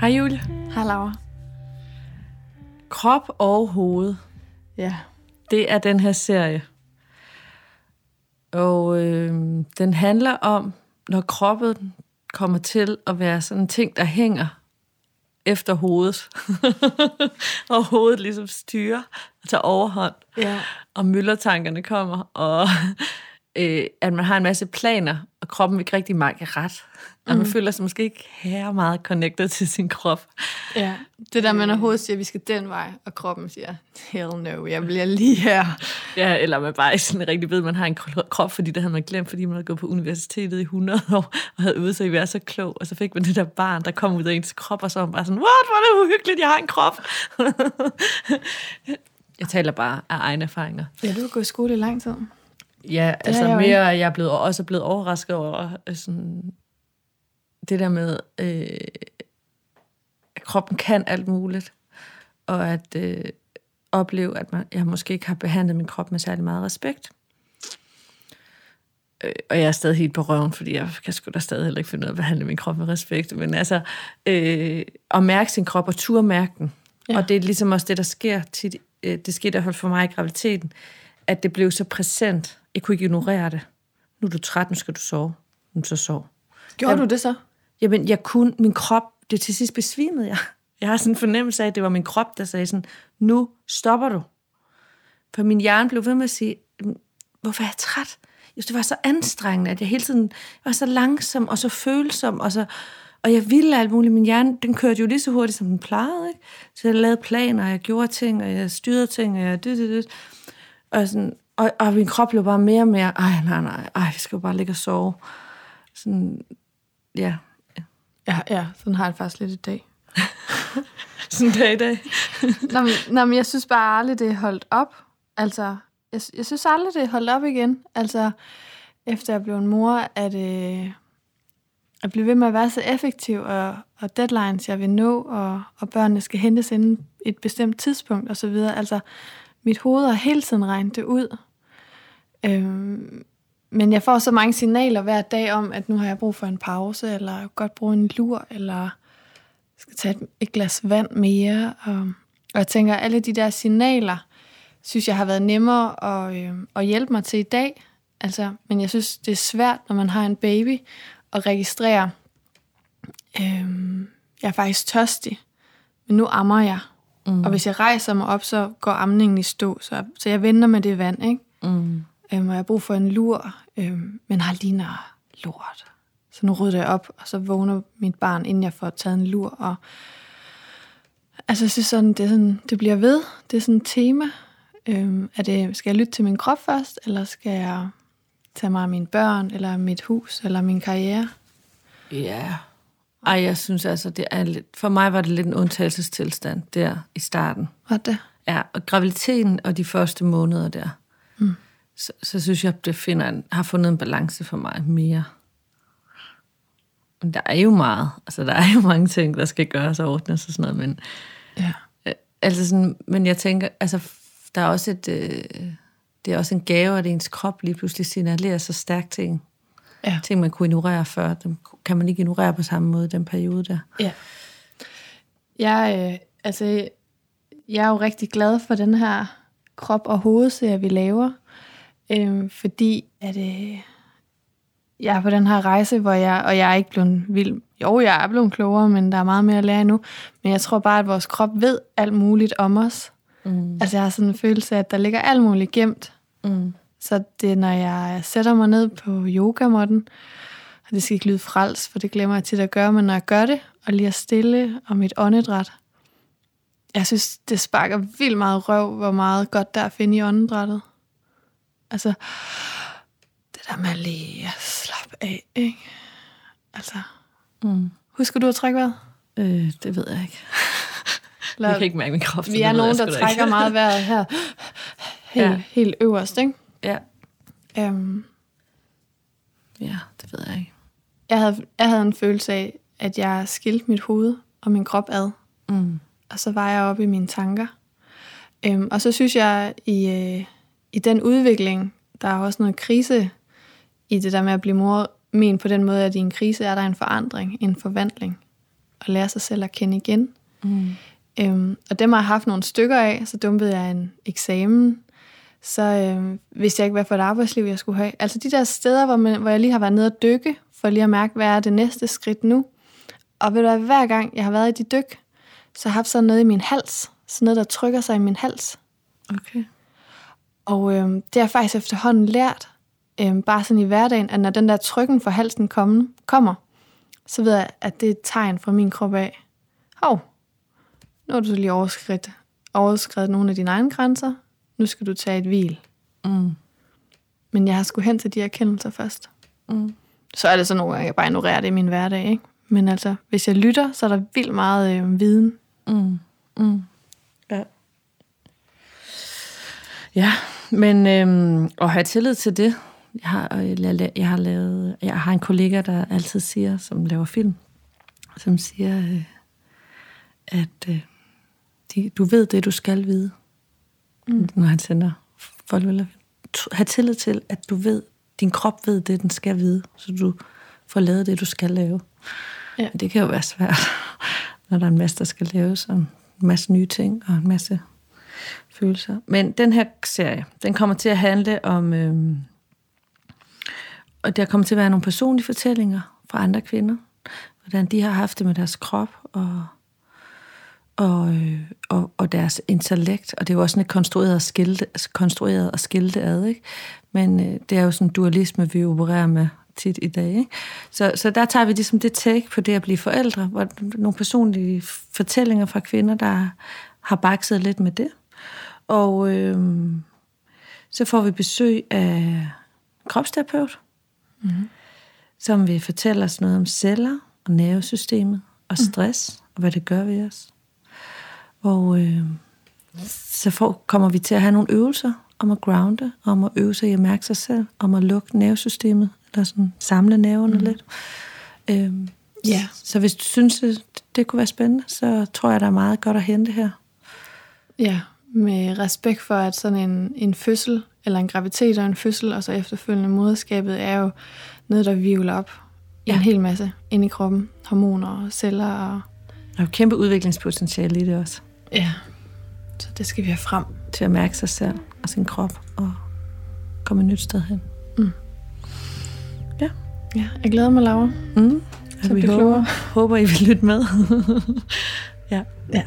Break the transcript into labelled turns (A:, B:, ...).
A: Hej Julie.
B: Hej Laura.
A: Krop og hoved,
B: Ja.
A: det er den her serie. Og øh, den handler om, når kroppen kommer til at være sådan en ting, der hænger efter hovedet. og hovedet ligesom styrer og tager overhånd.
B: Ja.
A: Og myldertankerne kommer, og øh, at man har en masse planer, og kroppen ikke rigtig meget ret. Og man føler sig måske ikke her meget connected til sin krop.
B: ja. Det der med, når hovedet siger, at vi skal den vej, og kroppen siger, hell no, jeg bliver lige her.
A: Ja, eller man bare ikke sådan rigtig ved, at man har en krop, fordi det havde man glemt, fordi man havde gået på universitetet i 100 år, og havde øvet sig i at være så klog, og så fik man det der barn, der kom ud af ens krop, og så var man bare sådan, what, hvor er det uhyggeligt, jeg har en krop. jeg taler bare af egne erfaringer.
B: Ja, du har gået i skole i lang tid.
A: Ja, altså
B: jeg
A: mere, jeg er blevet, også blevet overrasket over øh, sådan, det der med, øh, at kroppen kan alt muligt, og at øh, opleve, at man, jeg måske ikke har behandlet min krop med særlig meget respekt. Øh, og jeg er stadig helt på røven, fordi jeg kan sgu da stadig heller ikke finde ud af at behandle min krop med respekt. Men altså, øh, at mærke sin krop og turde mærke den.
B: Ja.
A: Og det er ligesom også det, der sker tit. Øh, det skete i hvert fald for mig i graviditeten, at det blev så præsent. Jeg kunne ikke ignorere det. Nu er du træt, nu skal du sove. Nu så sov.
B: Gjorde
A: Jamen-
B: du det så?
A: Jamen, jeg kunne, min krop, det til sidst besvimede jeg. Jeg har sådan en fornemmelse af, at det var min krop, der sagde sådan, nu stopper du. For min hjerne blev ved med at sige, hvorfor er jeg træt? Just, det var så anstrengende, at jeg hele tiden var så langsom og så følsom, og, så, og jeg ville alt muligt. Min hjerne, den kørte jo lige så hurtigt, som den plejede. Ikke? Så jeg lavede planer, og jeg gjorde ting, og jeg styrede ting, og jeg det, det, det. Og, sådan, og, og min krop blev bare mere og mere, ej, nej, nej, ej, vi skal jo bare ligge og sove. Sådan, ja,
B: Ja, ja, sådan har jeg det faktisk lidt i dag.
A: sådan dag i dag.
B: Nå, men, nå, men jeg synes bare aldrig, det er holdt op. Altså, jeg, jeg synes aldrig, det er holdt op igen. Altså, efter jeg blev en mor, at, øh, at blive ved med at være så effektiv, og, og deadlines, jeg vil nå, og, og børnene skal hentes inden et bestemt tidspunkt, og så videre. Altså, mit hoved har hele tiden regnet det ud. Øhm, men jeg får så mange signaler hver dag om, at nu har jeg brug for en pause, eller jeg kan godt bruge en lur, eller skal tage et, et glas vand mere. Og, og jeg tænker, alle de der signaler, synes jeg har været nemmere at, øh, at hjælpe mig til i dag. Altså, men jeg synes, det er svært, når man har en baby, at registrere, øh, jeg er faktisk tørstig, men nu ammer jeg. Mm. Og hvis jeg rejser mig op, så går amningen i stå, så, så jeg venter med det vand, ikke?
A: Mm.
B: Øhm, og jeg har brug for en lur, øhm, men har ligner lort. Så nu rydder jeg op, og så vågner mit barn, inden jeg får taget en lur. Og, altså, jeg synes sådan, det, er sådan, det bliver ved. Det er sådan et tema. Øhm, er det, skal jeg lytte til min krop først, eller skal jeg tage mig af mine børn, eller mit hus, eller min karriere?
A: Ja. Ej, jeg synes altså, det er lidt, for mig var det lidt en undtagelsestilstand der i starten.
B: Hvad er det?
A: Ja, og graviditeten og de første måneder der, mm. Så, så synes jeg, det finder en, har fundet en balance for mig mere. Men der er jo meget, altså der er jo mange ting, der skal gøres og ordnes og sådan noget, men,
B: Ja.
A: øh, altså sådan, men jeg tænker, altså der er også et, øh, det er også en gave, at ens krop lige pludselig signalerer så stærkt ting.
B: Ja.
A: Ting, man kunne ignorere før, dem kan man ikke ignorere på samme måde den periode der.
B: Ja. Jeg, øh, altså, jeg er jo rigtig glad for den her krop- og hovedserie, vi laver. Øh, fordi at, øh, jeg er på den her rejse, hvor jeg, og jeg er ikke blevet vild. Jo, jeg er blevet klogere, men der er meget mere at lære endnu. Men jeg tror bare, at vores krop ved alt muligt om os.
A: Mm.
B: Altså, jeg har sådan en følelse af, at der ligger alt muligt gemt.
A: Mm.
B: Så det når jeg sætter mig ned på yogamotten, og det skal ikke lyde frals, for det glemmer jeg tit at gøre, men når jeg gør det, og lige er stille og mit åndedræt, jeg synes, det sparker vildt meget røv, hvor meget godt der er at finde i åndedrættet. Altså, det der med lige at slappe af, ikke? Altså,
A: Mm.
B: husker du at trække vejret?
A: Øh, det ved jeg ikke.
B: Eller,
A: Jeg kan ikke mærke min krop.
B: vi er nogen, der trækker
A: ikke.
B: meget vejret her. Helt,
A: Ja.
B: helt øverst, ikke?
A: Ja.
B: Øhm,
A: ja, det ved jeg ikke.
B: jeg, havde, jeg havde en følelse af, at jeg skilte mit hoved og min krop ad.
A: Mm.
B: Og så var jeg oppe i mine tanker. Øhm, og så synes jeg, i, øh, i den udvikling, der er også noget krise i det der med at blive mor, men på den måde, at i en krise er der en forandring, en forvandling. og lære sig selv at kende igen.
A: Mm.
B: Øhm, og dem har jeg haft nogle stykker af, så dumpede jeg en eksamen. Så øhm, vidste jeg ikke, hvad for et arbejdsliv jeg skulle have. Altså de der steder, hvor, man, hvor jeg lige har været nede og dykke, for lige at mærke, hvad er det næste skridt nu. Og ved du hvad, hver gang jeg har været i de dyk, så har jeg haft sådan noget i min hals. Sådan noget, der trykker sig i min hals.
A: Okay.
B: Og øhm, det har jeg faktisk efterhånden lært, øhm, bare sådan i hverdagen, at når den der trykken for halsen komme, kommer, så ved jeg, at det er et tegn fra min krop af. Hov, nu har du lige overskrevet, overskrevet nogle af dine egne grænser. Nu skal du tage et hvil.
A: Mm.
B: Men jeg har skulle hen til de erkendelser først.
A: Mm.
B: Så er det så nogle gange, jeg bare ignorerer det i min hverdag. Ikke? Men altså, hvis jeg lytter, så er der vildt meget øh, viden.
A: Mm. Mm. Ja. Ja, men øhm, at have tillid til det. Jeg har, jeg, jeg, har lavet, jeg har en kollega, der altid siger, som laver film, som siger, øh, at øh, de, du ved det, du skal vide, mm. når han sender folk. Have tillid til, at du ved, din krop ved det, den skal vide, så du får lavet det, du skal lave.
B: Ja.
A: Det kan jo være svært, når der er en masse, der skal laves, og en masse nye ting, og en masse følelser. Men den her serie, den kommer til at handle om... Øh, og der kommer til at være nogle personlige fortællinger fra andre kvinder, hvordan de har haft det med deres krop og, og, øh, og, og deres intellekt. Og det er jo også sådan et konstrueret og skilte, konstrueret og skilte ad, ikke? Men øh, det er jo sådan en dualisme, vi opererer med tit i dag. Ikke? Så, så der tager vi ligesom det take på det at blive forældre, hvor nogle personlige fortællinger fra kvinder, der har bakset lidt med det. Og øh, så får vi besøg af kropsterapeut, mm-hmm. som vil fortælle os noget om celler og nervesystemet og stress, mm. og hvad det gør ved os. Og øh, så får, kommer vi til at have nogle øvelser om at grounde, om at øve sig i at mærke sig selv, om at lukke nervesystemet, eller sådan samle nerverne mm. lidt. Øhm,
B: Ja.
A: Så hvis du synes, det, det kunne være spændende, så tror jeg, der er meget godt at hente her.
B: Ja, med respekt for, at sådan en, en fødsel, eller en graviditet og en fødsel, og så efterfølgende moderskabet, er jo noget, der vivler op ja. En hel masse ind i kroppen. Hormoner og celler og...
A: Jo kæmpe udviklingspotentiale i det også.
B: Ja, så det skal vi have frem.
A: Til at mærke sig selv og sin krop og komme et nyt sted hen. Ja.
B: Ja, jeg glæder mig, Laura.
A: Mm.
B: Så
A: vi håber,
B: klogere.
A: håber, I vil lytte med. ja.
B: Ja.